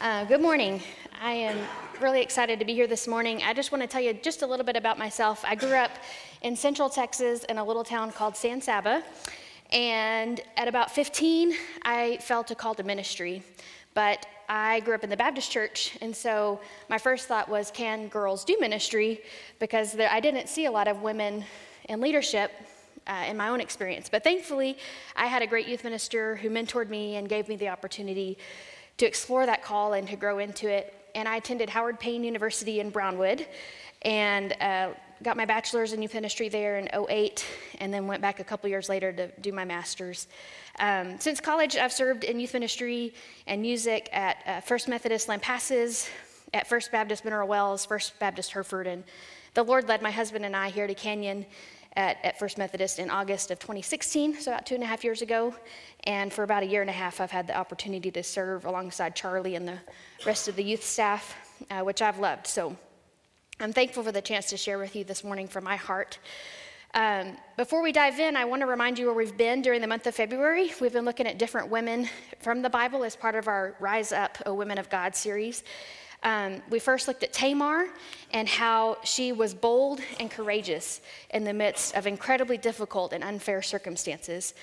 Uh, good morning. I am really excited to be here this morning. I just want to tell you just a little bit about myself. I grew up in central Texas in a little town called San Saba. And at about 15, I felt a call to ministry. But I grew up in the Baptist church, and so my first thought was, can girls do ministry? Because there, I didn't see a lot of women in leadership uh, in my own experience. But thankfully, I had a great youth minister who mentored me and gave me the opportunity to explore that call and to grow into it. And I attended Howard Payne University in Brownwood and uh, got my bachelor's in youth ministry there in 08 and then went back a couple years later to do my master's. Um, since college, I've served in youth ministry and music at uh, First Methodist Lampasas, at First Baptist Mineral Wells, First Baptist Hereford, and the Lord led my husband and I here to Canyon at, at First Methodist in August of 2016, so about two and a half years ago. And for about a year and a half, I've had the opportunity to serve alongside Charlie and the rest of the youth staff, uh, which I've loved. So I'm thankful for the chance to share with you this morning from my heart. Um, before we dive in, I want to remind you where we've been during the month of February. We've been looking at different women from the Bible as part of our Rise Up, O Women of God series. Um, we first looked at Tamar and how she was bold and courageous in the midst of incredibly difficult and unfair circumstances.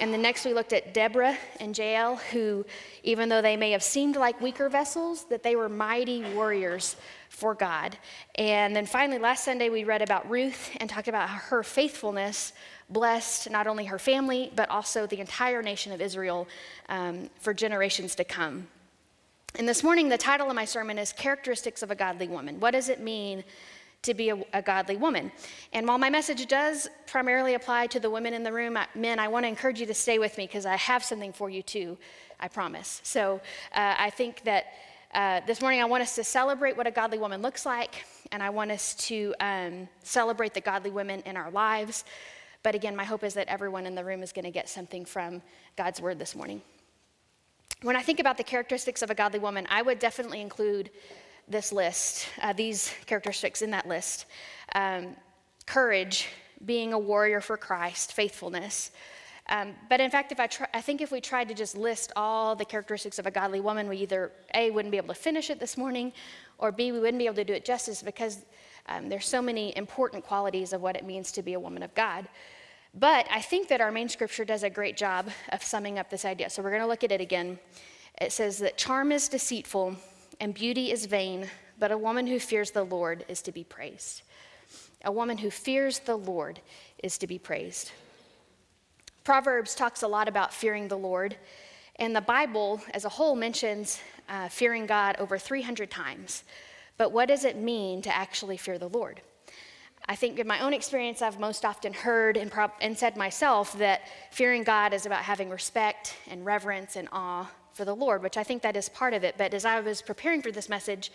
And then next we looked at Deborah and Jael, who, even though they may have seemed like weaker vessels, that they were mighty warriors for God. And then finally, last Sunday, we read about Ruth and talked about how her faithfulness blessed not only her family, but also the entire nation of Israel um, for generations to come. And this morning, the title of my sermon is Characteristics of a Godly Woman. What does it mean to be a, a, godly woman? And while my message does primarily apply to the women in the room, men, I want to encourage you to stay with me because I have something for you too, I promise. So uh, I think that uh, this morning I want us to celebrate what a godly woman looks like, and I want us to um, celebrate the godly women in our lives. But again, my hope is that everyone in the room is going to get something from God's word this morning. When I think about the characteristics of a godly woman, I would definitely include this list, uh, these characteristics in that list um, courage, being a warrior for Christ, faithfulness. Um, but in fact, if I, I think if we tried to just list all the characteristics of a godly woman, we either A, wouldn't be able to finish it this morning, or B, we wouldn't be able to do it justice because um, there's so many important qualities of what it means to be a woman of God. But I think that our main scripture does a great job of summing up this idea. So we're going to look at it again. It says that charm is deceitful and beauty is vain, but a woman who fears the Lord is to be praised. A woman who fears the Lord is to be praised. Proverbs talks a lot about fearing the Lord, and the Bible as a whole mentions uh, fearing God over 300 times. But what does it mean to actually fear the Lord? I think in my own experience, I've most often heard and, prob- and said myself that fearing God is about having respect and reverence and awe for the Lord, which I think that is part of it. But as I was preparing for this message,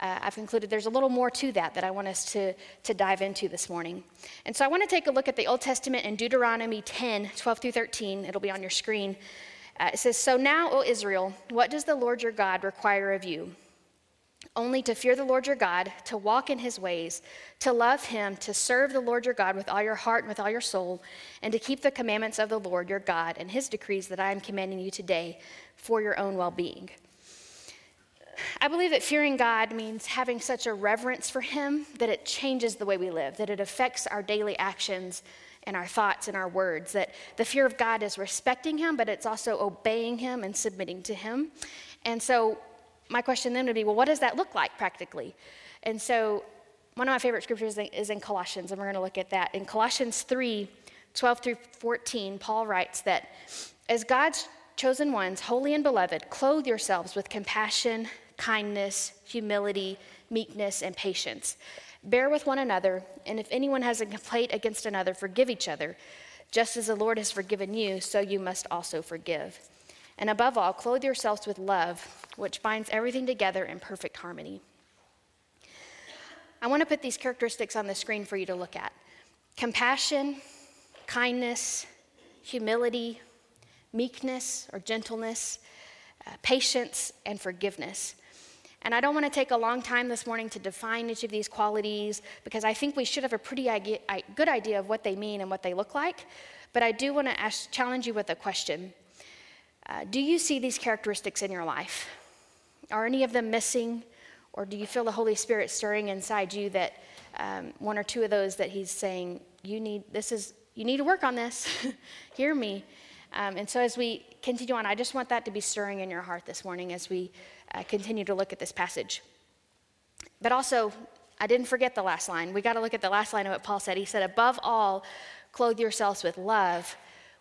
uh, I've concluded there's a little more to that that I want us to, to dive into this morning. And so I want to take a look at the Old Testament in Deuteronomy 10 12 through 13. It'll be on your screen. Uh, it says, So now, O Israel, what does the Lord your God require of you? Only to fear the Lord your God, to walk in his ways, to love him, to serve the Lord your God with all your heart and with all your soul, and to keep the commandments of the Lord your God and his decrees that I am commanding you today for your own well being. I believe that fearing God means having such a reverence for him that it changes the way we live, that it affects our daily actions and our thoughts and our words, that the fear of God is respecting him, but it's also obeying him and submitting to him. And so my question then would be well, what does that look like practically? And so, one of my favorite scriptures is in Colossians, and we're going to look at that. In Colossians 3 12 through 14, Paul writes that as God's chosen ones, holy and beloved, clothe yourselves with compassion, kindness, humility, meekness, and patience. Bear with one another, and if anyone has a complaint against another, forgive each other. Just as the Lord has forgiven you, so you must also forgive. And above all, clothe yourselves with love, which binds everything together in perfect harmony. I want to put these characteristics on the screen for you to look at compassion, kindness, humility, meekness or gentleness, uh, patience, and forgiveness. And I don't want to take a long time this morning to define each of these qualities because I think we should have a pretty good idea of what they mean and what they look like. But I do want to ask, challenge you with a question uh, do you see these characteristics in your life? Are any of them missing? Or do you feel the Holy Spirit stirring inside you that um, one or two of those that He's saying, you need, this is, you need to work on this. Hear me. Um, and so as we continue on, I just want that to be stirring in your heart this morning as we uh, continue to look at this passage. But also, I didn't forget the last line. We got to look at the last line of what Paul said. He said, Above all, clothe yourselves with love,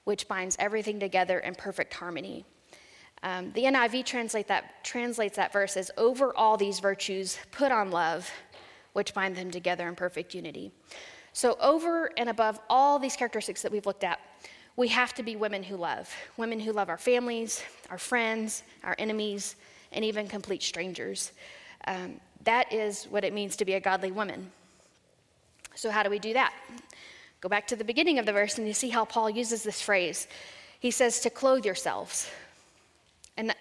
which binds everything together in perfect harmony. Um, the NIV translate that, translates that verse as over all these virtues, put on love, which bind them together in perfect unity. So, over and above all these characteristics that we've looked at, we have to be women who love. Women who love our families, our friends, our enemies, and even complete strangers. Um, that is what it means to be a godly woman. So, how do we do that? Go back to the beginning of the verse and you see how Paul uses this phrase. He says to clothe yourselves. And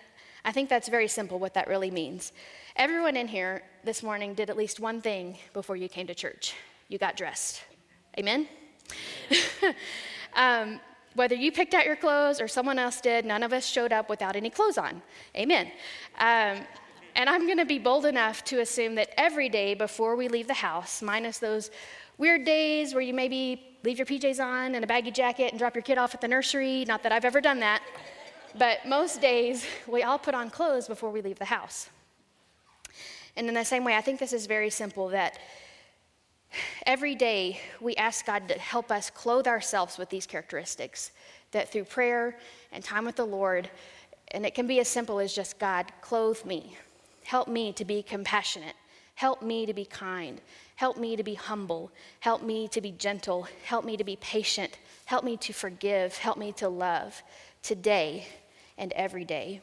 I think that's very simple what that really means. Everyone in here this morning did at least one thing before you came to church you got dressed. Amen? um, whether you picked out your clothes or someone else did, none of us showed up without any clothes on. Amen. Um, and I'm going to be bold enough to assume that every day before we leave the house, minus those weird days where you maybe leave your PJs on and a baggy jacket and drop your kid off at the nursery, not that I've ever done that, but most days we all put on clothes before we leave the house. And in the same way, I think this is very simple that Every day, we ask God to help us clothe ourselves with these characteristics, that through prayer and time with the Lord, and it can be as simple as just God, clothe me. Help me to be compassionate. Help me to be kind. Help me to be humble. Help me to be gentle. Help me to be patient. Help me to forgive. Help me to love today and every day.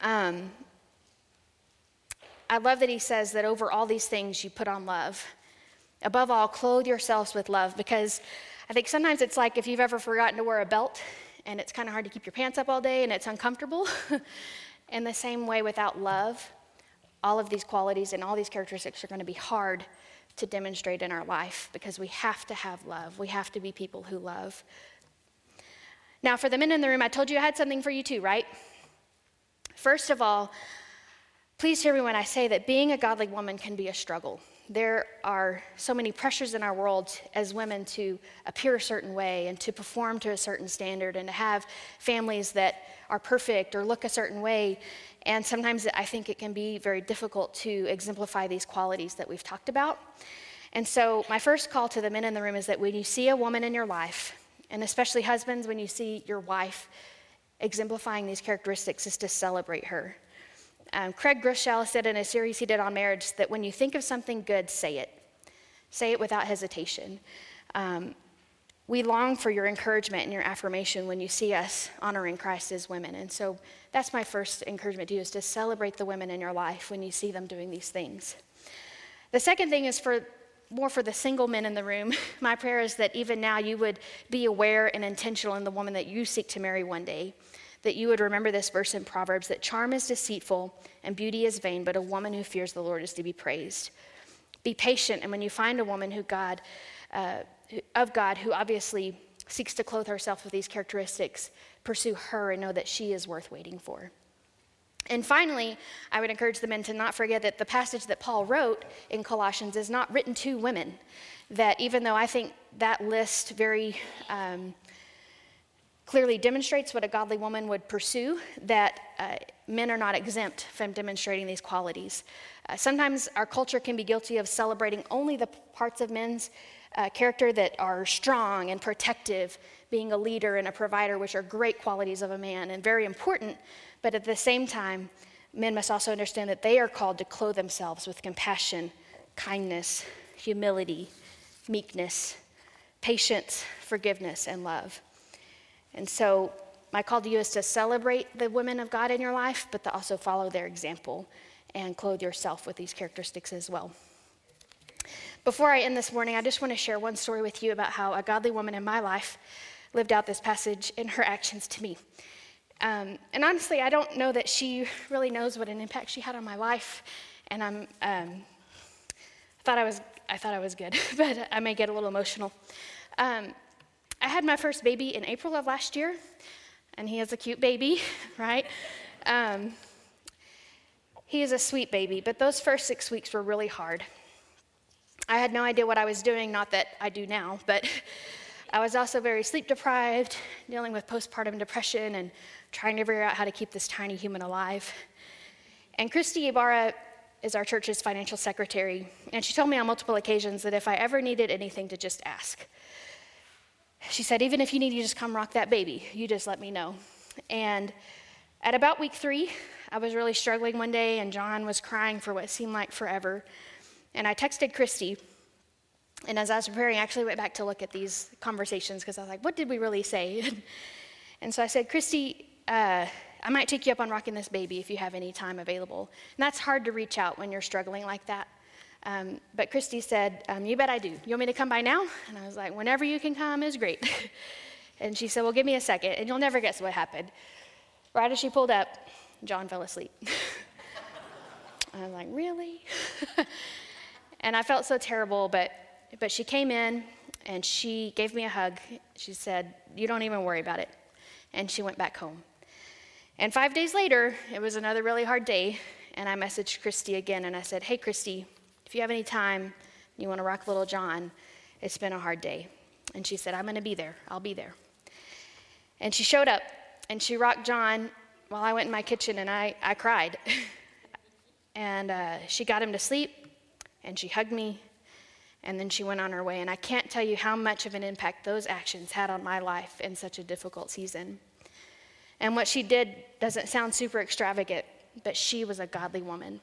Um, I love that he says that over all these things you put on love. Above all, clothe yourselves with love because I think sometimes it's like if you've ever forgotten to wear a belt and it's kind of hard to keep your pants up all day and it's uncomfortable. In the same way, without love, all of these qualities and all these characteristics are going to be hard to demonstrate in our life because we have to have love. We have to be people who love. Now, for the men in the room, I told you I had something for you too, right? First of all, Please hear me when I say that being a godly woman can be a struggle. There are so many pressures in our world as women to appear a certain way and to perform to a certain standard and to have families that are perfect or look a certain way. And sometimes I think it can be very difficult to exemplify these qualities that we've talked about. And so, my first call to the men in the room is that when you see a woman in your life, and especially husbands, when you see your wife exemplifying these characteristics, is to celebrate her um, Craig Groeschel said in a series he did on marriage that when you think of something good, say it. Say it without hesitation. Um, we long for your encouragement and your affirmation when you see us honoring Christ as women. And so that's my first encouragement to you is to celebrate the women in your life when you see them doing these things. The second thing is for more for the single men in the room. My prayer is that even now you would be aware and intentional in the woman that you seek to marry one day that you would remember this verse in Proverbs that charm is deceitful and beauty is vain, but a woman who fears the Lord is to be praised. Be patient, and when you find a woman who God, uh, of God, who obviously seeks to clothe herself with these characteristics, pursue her and know that she is worth waiting for. And finally, I would encourage the men to not forget that the passage that Paul wrote in Colossians is not written to women. That even though I think that list very um, clearly demonstrates what a godly woman would pursue, that uh, men are not exempt from demonstrating these qualities. Uh, sometimes our culture can be guilty of celebrating only the parts of men's uh, character that are strong and protective, being a leader and a provider, which are great qualities of a man and very important, but at the same time, men must also understand that they are called to clothe themselves with compassion, kindness, humility, meekness, patience, forgiveness, and love. And so, my call to you is to celebrate the women of God in your life, but to also follow their example and clothe yourself with these characteristics as well. Before I end this morning, I just want to share one story with you about how a godly woman in my life lived out this passage in her actions to me. Um, and honestly, I don't know that she really knows what an impact she had on my life. And I'm, um, I thought I was, I thought I was good, but I may get a little emotional. Um, I had my first baby in April of last year, and he is a cute baby, right? Um, He is a sweet baby, but those first six weeks were really hard. I had no idea what I was doing, not that I do now, but I was also very sleep deprived, dealing with postpartum depression, and trying to figure out how to keep this tiny human alive. And Christy Ibarra is our church's financial secretary, and she told me on multiple occasions that if I ever needed anything to just ask. She said, even if you need to just come rock that baby, you just let me know. And at about week three, I was really struggling one day, and John was crying for what seemed like forever. And I texted Christy, and as I was preparing, I actually went back to look at these conversations because I was like, what did we really say? and so I said, Christy, uh, I might take you up on rocking this baby if you have any time available. And that's hard to reach out when you're struggling like that. Um, but Christy said, um, You bet I do. You want me to come by now? And I was like, Whenever you can come is great. and she said, Well, give me a second, and you'll never guess what happened. Right as she pulled up, John fell asleep. I was like, Really? and I felt so terrible, but, but she came in and she gave me a hug. She said, You don't even worry about it. And she went back home. And five days later, it was another really hard day, and I messaged Christy again and I said, Hey, Christy, if you have any time, you want to rock little John, it's been a hard day. And she said, I'm going to be there. I'll be there. And she showed up and she rocked John while I went in my kitchen and I, I cried. and uh, she got him to sleep and she hugged me and then she went on her way. And I can't tell you how much of an impact those actions had on my life in such a difficult season. And what she did doesn't sound super extravagant, but she was a godly woman.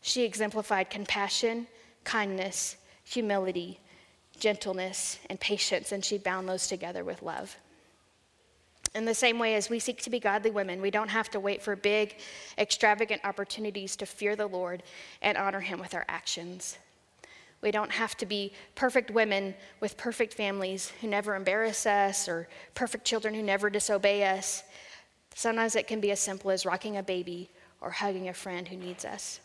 She exemplified compassion, kindness, humility, gentleness, and patience, and she bound those together with love. In the same way as we seek to be godly women, we don't have to wait for big, extravagant opportunities to fear the Lord and honor Him with our actions. We don't have to be perfect women with perfect families who never embarrass us or perfect children who never disobey us. Sometimes it can be as simple as rocking a baby or hugging a friend who needs us.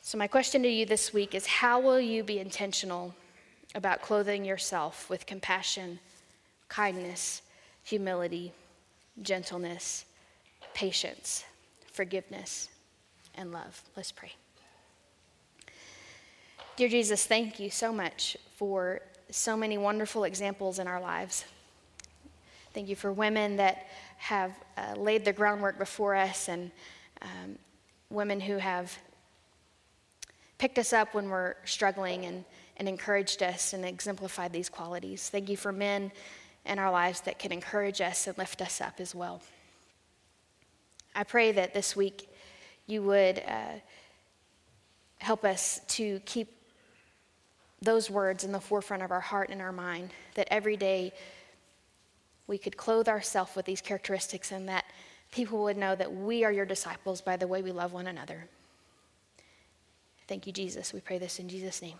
So, my question to you this week is how will you be intentional about clothing yourself with compassion, kindness, humility, gentleness, patience, forgiveness, and love? Let's pray. Dear Jesus, thank you so much for so many wonderful examples in our lives. Thank you for women that have uh, laid the groundwork before us and um, women who have picked us up when we're struggling and, and encouraged us and exemplified these qualities. Thank you for men in our lives that can encourage us and lift us up as well. I pray that this week you would uh, help us to keep those words in the forefront of our heart and our mind, that every day we could clothe ourselves with these characteristics and that people would know that we are your disciples by the way we love one another. Thank you, Jesus. We pray this in Jesus' name.